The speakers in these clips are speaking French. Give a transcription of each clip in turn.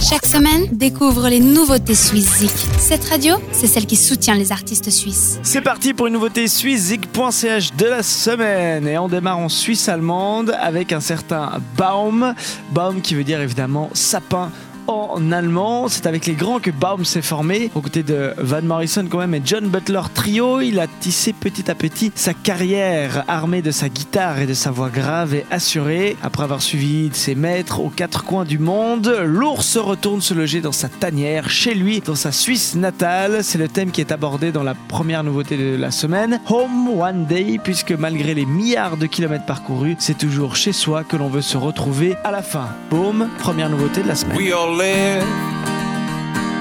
Chaque semaine, découvre les nouveautés suisses Zik. Cette radio, c'est celle qui soutient les artistes suisses. C'est parti pour une nouveauté suisse Zik.ch de la semaine. Et on démarre en Suisse allemande avec un certain Baum. Baum qui veut dire évidemment sapin en allemand. C'est avec les grands que Baum s'est formé. Aux côtés de Van Morrison quand même et John Butler Trio, il a tissé petit à petit sa carrière armé de sa guitare et de sa voix grave et assurée. Après avoir suivi ses maîtres aux quatre coins du monde, l'ours retourne se loger dans sa tanière, chez lui, dans sa Suisse natale. C'est le thème qui est abordé dans la première nouveauté de la semaine, Home One Day, puisque malgré les milliards de kilomètres parcourus, c'est toujours chez soi que l'on veut se retrouver à la fin. Boom, première nouveauté de la semaine. Live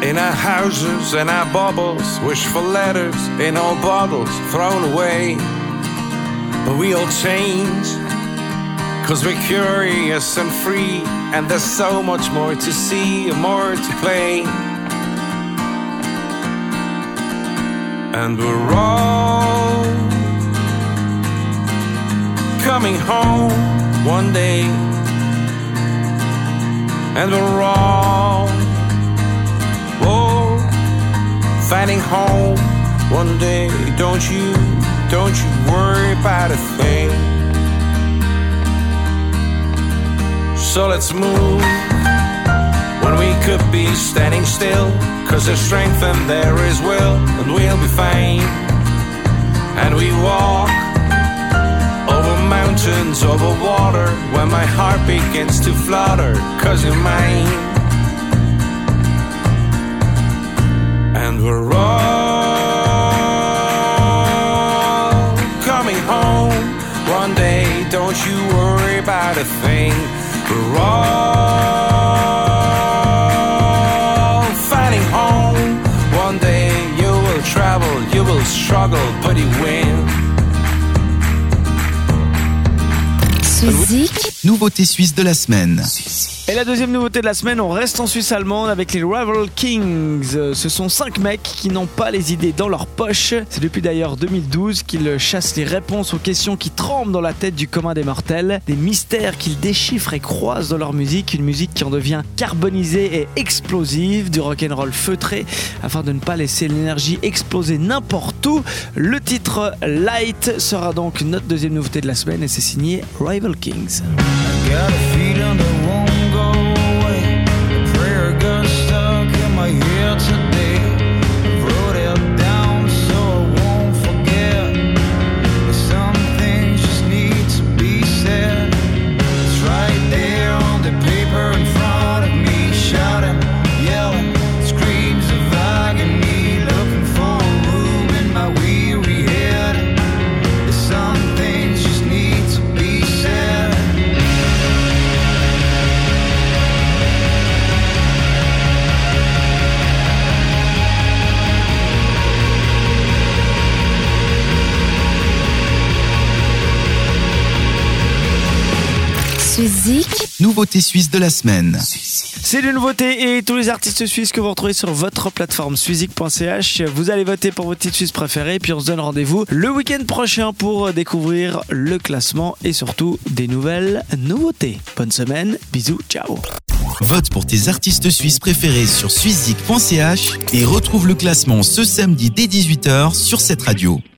in our houses and our bubbles, wish for letters in old bottles thrown away. But we all change, cause we're curious and free, and there's so much more to see and more to play. And we're all coming home one day and we're all home one day. Don't you, don't you worry about a thing. So let's move when we could be standing still. Cause there's strength and there is will, and we'll be fine. And we walk over mountains, over water, when my heart begins to flutter, cause you're mine. And we're all coming home one day, don't you worry about a thing. We're all finding home one day, you will travel, you will struggle, but you win. Nouveauté suisse de la semaine. Et la deuxième nouveauté de la semaine, on reste en Suisse allemande avec les Rival Kings. Ce sont cinq mecs qui n'ont pas les idées dans leur poche. C'est depuis d'ailleurs 2012 qu'ils chassent les réponses aux questions qui tremblent dans la tête du commun des mortels. Des mystères qu'ils déchiffrent et croisent dans leur musique. Une musique qui en devient carbonisée et explosive. Du rock'n'roll feutré afin de ne pas laisser l'énergie exploser n'importe où. Le titre Light sera donc notre deuxième nouveauté de la semaine et c'est signé Rival Jungle Kings. Suisse Nouveauté suisse de la semaine. C'est les nouveautés et tous les artistes suisses que vous retrouvez sur votre plateforme suizik.ch. Vous allez voter pour votre titre suisse préféré, puis on se donne rendez-vous le week-end prochain pour découvrir le classement et surtout des nouvelles nouveautés. Bonne semaine, bisous, ciao. Vote pour tes artistes suisses préférés sur suizik.ch et retrouve le classement ce samedi dès 18h sur cette radio.